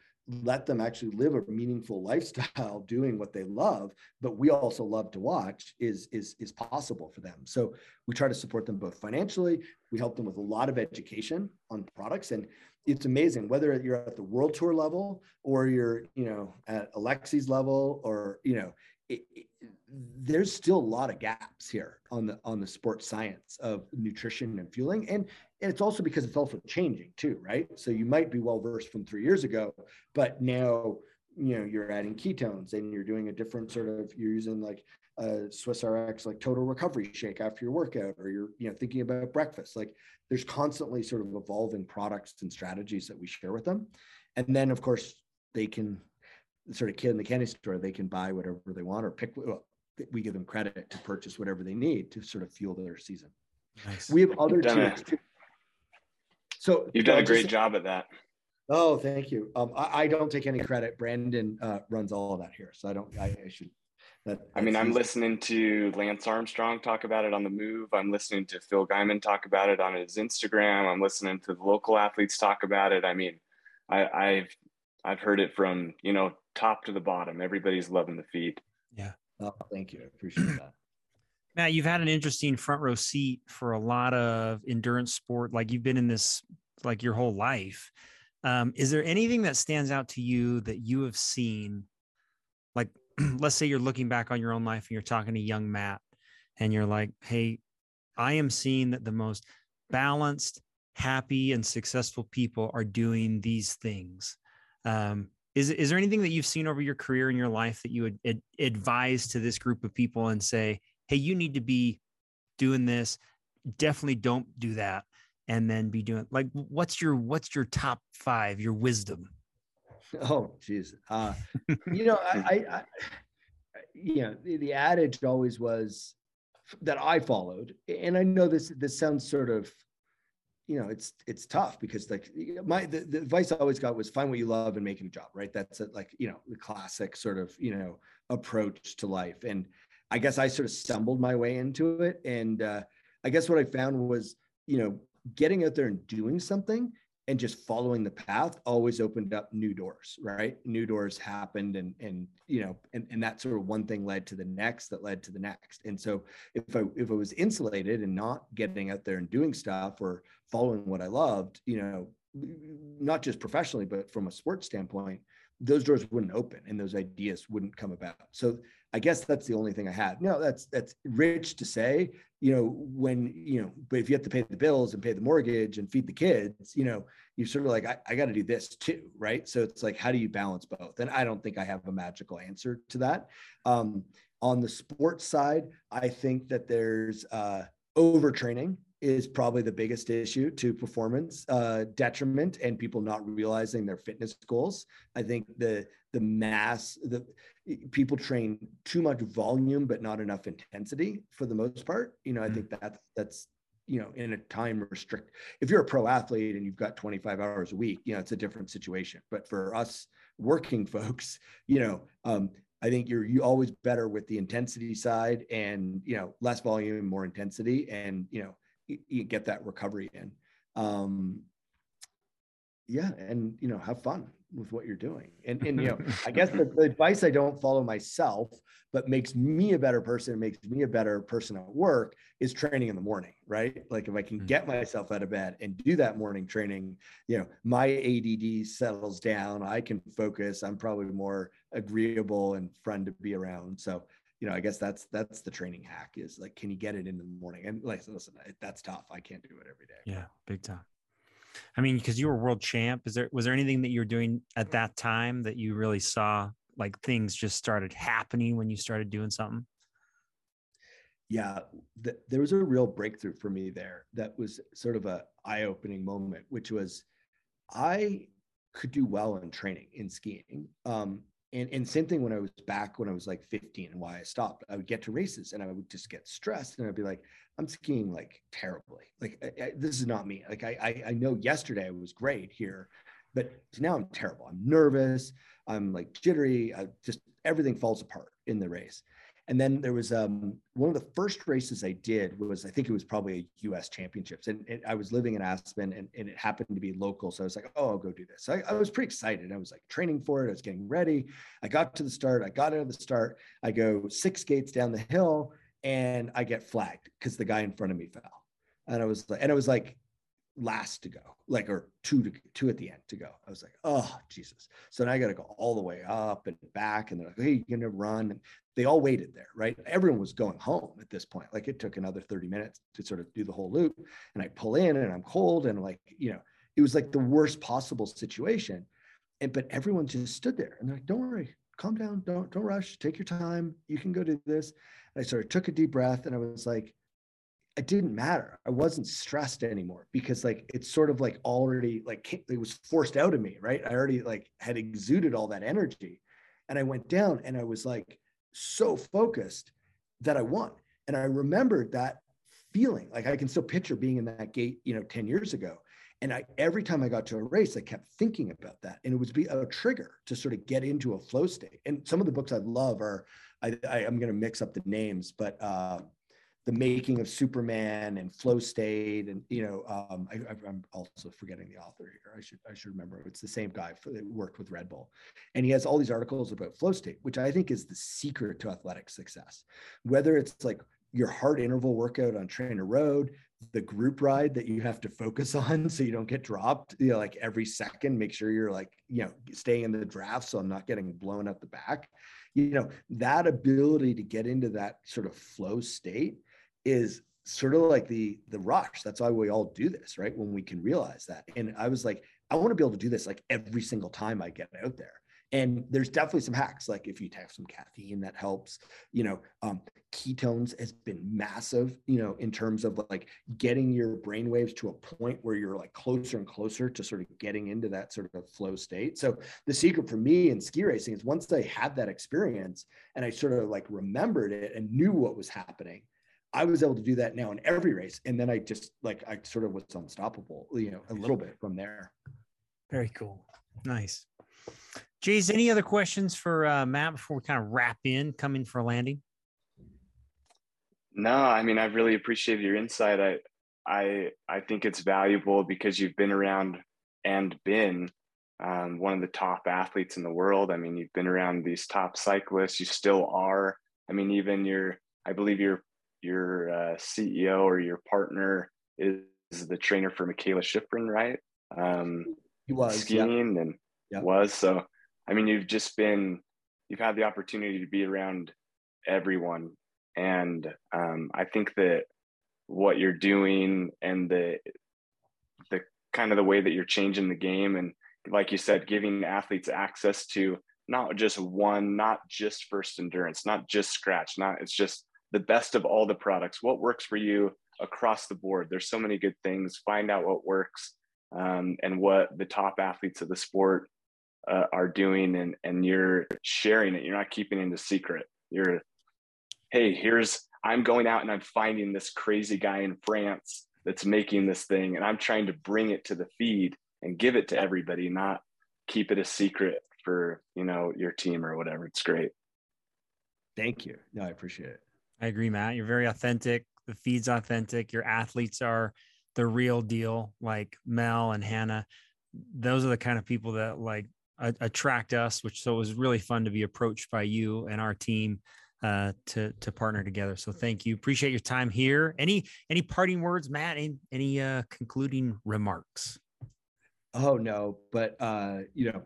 let them actually live a meaningful lifestyle doing what they love but we also love to watch is is is possible for them. So we try to support them both financially. We help them with a lot of education on products. And it's amazing whether you're at the world tour level or you're you know at alexi's level or you know it, it, there's still a lot of gaps here on the on the sports science of nutrition and fueling. And and it's also because it's also changing too right so you might be well versed from three years ago but now you know you're adding ketones and you're doing a different sort of you're using like a swiss rx like total recovery shake after your workout or you're you know thinking about breakfast like there's constantly sort of evolving products and strategies that we share with them and then of course they can sort of kid in the candy store they can buy whatever they want or pick well, we give them credit to purchase whatever they need to sort of fuel their season. Nice. We have other teams. A, so you've done a great job at that. Oh, thank you. Um, I, I, don't take any credit. Brandon uh, runs all of that here, so I don't. I, I should. That, I mean, I'm easy. listening to Lance Armstrong talk about it on the move. I'm listening to Phil Gaimon talk about it on his Instagram. I'm listening to the local athletes talk about it. I mean, I, I've I've heard it from you know top to the bottom. Everybody's loving the feed. Yeah. Oh, thank you. I appreciate that. Matt, you've had an interesting front row seat for a lot of endurance sport. Like you've been in this like your whole life. Um, is there anything that stands out to you that you have seen? Like, let's say you're looking back on your own life and you're talking to young Matt, and you're like, "Hey, I am seeing that the most balanced, happy, and successful people are doing these things." Um, is is there anything that you've seen over your career in your life that you would ad- advise to this group of people and say, "Hey, you need to be doing this. Definitely don't do that." And then be doing like what's your what's your top five, your wisdom? Oh, geez. Uh, you know, I, I, I you know, the, the adage always was that I followed, and I know this this sounds sort of you know it's it's tough because like my the, the advice I always got was find what you love and make it a job right that's a, like you know the classic sort of you know approach to life and I guess I sort of stumbled my way into it. And uh, I guess what I found was you know getting out there and doing something and just following the path always opened up new doors right? New doors happened and and you know and, and that sort of one thing led to the next that led to the next. And so if i if i was insulated and not getting out there and doing stuff or following what i loved you know not just professionally but from a sports standpoint those doors wouldn't open and those ideas wouldn't come about. So I guess that's the only thing I had. No, that's that's rich to say, you know, when you know, but if you have to pay the bills and pay the mortgage and feed the kids, you know, you're sort of like, I, I got to do this too, right? So it's like, how do you balance both? And I don't think I have a magical answer to that. Um, on the sports side, I think that there's uh, overtraining is probably the biggest issue to performance uh, detriment and people not realizing their fitness goals. I think the the mass the people train too much volume but not enough intensity for the most part. You know, I mm think that's that's you know in a time restrict. If you're a pro athlete and you've got 25 hours a week, you know it's a different situation. But for us working folks, you know, um, I think you're you always better with the intensity side and you know less volume, more intensity, and you know you get that recovery in. Um, yeah, and you know, have fun with what you're doing. And and you know, I guess the, the, advice I don't follow myself, but makes me a better person, makes me a better person at work is training in the morning, right? Like if I can get mm-hmm. myself out of bed and do that morning training, you know, my ADD settles down. I can focus. I'm probably more agreeable and fun to be around. So you know, I guess that's that's the training hack is like, can you get it in the morning? And like, listen, that's tough. I can't do it every day. Yeah, big time. I mean, because you were world champ, is there was there anything that you were doing at that time that you really saw like things just started happening when you started doing something? Yeah, th- there was a real breakthrough for me there. That was sort of a eye-opening moment, which was I could do well in training in skiing. Um, and, and same thing when I was back when I was like 15 and why I stopped. I would get to races and I would just get stressed and I'd be like, I'm skiing like terribly. Like I, I, this is not me. Like I, I I know yesterday I was great here, but now I'm terrible. I'm nervous. I'm like jittery. I just everything falls apart in the race. And then there was um, one of the first races I did was I think it was probably a U.S. Championships, and it, I was living in Aspen, and, and, it happened to be local, so I was like, oh, I'll go do this. So I, I, was pretty excited. I was like training for it. I was getting ready. I got to the start. I got out of the start. I go six gates down the hill, and I get flagged because the guy in front of me fell. And I was like, and it was like last to go, like or two to two at the end to go. I was like, oh Jesus. So now I got to go all the way up and back. And they're like, hey, you're gonna run. And they all waited there, right? Everyone was going home at this point. Like it took another 30 minutes to sort of do the whole loop. And I pull in and I'm cold and like, you know, it was like the worst possible situation. And but everyone just stood there and they're like, don't worry, calm down, don't don't rush, take your time. You can go do this. And I sort of took a deep breath and I was like, it didn't matter. I wasn't stressed anymore because like it's sort of like already like it was forced out of me, right? I already like had exuded all that energy. And I went down and I was like, so focused that I won. And I remembered that feeling like I can still picture being in that gate, you know, 10 years ago. And I, every time I got to a race, I kept thinking about that. And it would be a trigger to sort of get into a flow state. And some of the books I love are, I, I am going to mix up the names, but uh, the making of Superman and flow state. And, you know, um, I, am also forgetting the author here. I should, I should remember. It's the same guy that worked with Red Bull. And he has all these articles about flow state, which I think is the secret to athletic success. Whether it's like your hard interval workout on TrainerRoad the group ride that you have to focus on so you don't get dropped you know like every second make sure you're like you know staying in the draft so i'm not getting blown out the back you know that ability to get into that sort of flow state is sort of like the the rush. That's why we all do this right? When we can realize that. And i was like i want to be able to do this like every single time i get out there. And there's definitely some hacks like if you have some caffeine that helps you know um, ketones has been massive you know in terms of like getting your brain waves to a point where you're like closer and closer to sort of getting into that sort of flow state. So the secret for me in ski racing is once i had that experience and i sort of like remembered it and knew what was happening I was able to do that now in every race. And then I just like, I sort of was unstoppable, you know, a little bit from there. Very cool. Nice. Jays, any other questions for uh, Matt before we kind of wrap in, coming for a landing? No, I mean, I really appreciate your insight. I, I, I think it's valuable because you've been around and been um, one of the top athletes in the world. I mean, you've been around these top cyclists. You still are. I mean, even your, I believe your your uh, CEO or your partner is, is the trainer for Mikaela Shiffrin, right? Um, he was skiing yeah. and yeah. was so. I mean, you've just been, you've had the opportunity to be around everyone. And um, I think that what you're doing and the, the kind of the way that you're changing the game and like you said, giving athletes access to not just one, not just first endurance, not just scratch, not it's just the best of all the products. What works for you across the board? There's so many good things. Find out what works um, and what the top athletes of the sport uh, are doing and and you're sharing it you're not keeping it the secret you're hey here's i'm going out and i'm finding this crazy guy in france that's making this thing and i'm trying to bring it to the feed and give it to everybody not keep it a secret for you know your team or whatever it's great thank you no i appreciate it i agree matt you're very authentic the feed's authentic your athletes are the real deal like mel and hannah those are the kind of people that like attract us, which so it was really fun to be approached by you and our team uh, to to partner together. So thank you. Appreciate your time here. Any any parting words, Matt? Any, any uh, concluding remarks? Oh no, but uh, you know,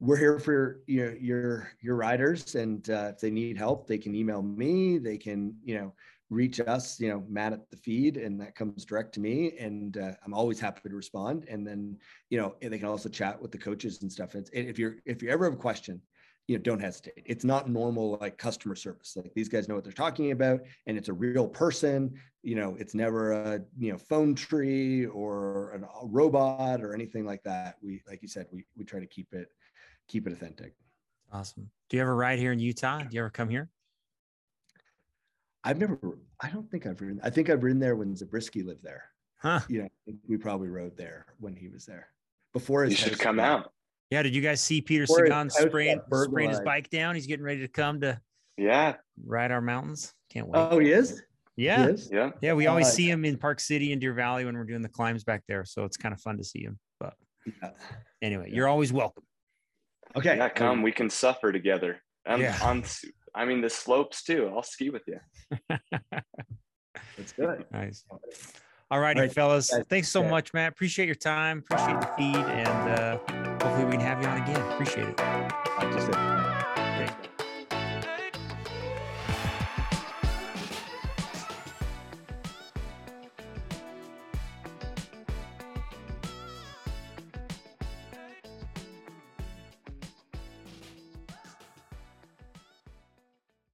we're here for your your your riders, and uh, if they need help, they can email me. They can you know reach us, you know, Matt at the feed, and that comes direct to me. And uh, I'm always happy to respond. And then, you know, they can also chat with the coaches and stuff. It's, if you're if you ever have a question, you know, don't hesitate. It's not normal like customer service. Like these guys know what they're talking about, and it's a real person. You know, it's never a you know phone tree or a robot or anything like that. We, like you said, we we try to keep it keep it authentic. Awesome. Do you ever ride here in Utah? Do you ever come here? I've never, I don't think I've ridden. I think I've ridden there when Zabriskie lived there. Huh. You know, we probably rode there when he was there before his. You should come out. Yeah. Did you guys see Peter Sagan spraying, spraying his bike down? He's getting ready to come to yeah ride our mountains. Can't wait. Oh, he is. Yeah. He is? Yeah. Yeah. We always uh, see him in Park City and Deer Valley when we're doing the climbs back there. So it's kind of fun to see him. But yeah. anyway, yeah. you're always welcome. Okay. Yeah, come. We can suffer together. I'm yeah. on I mean, the slopes too. I'll ski with you. That's good. Nice. All righty, All right, fellas. Guys, Thanks so yeah. much, Matt. Appreciate your time. Appreciate the feed. And uh, hopefully we can have you on again. Appreciate it.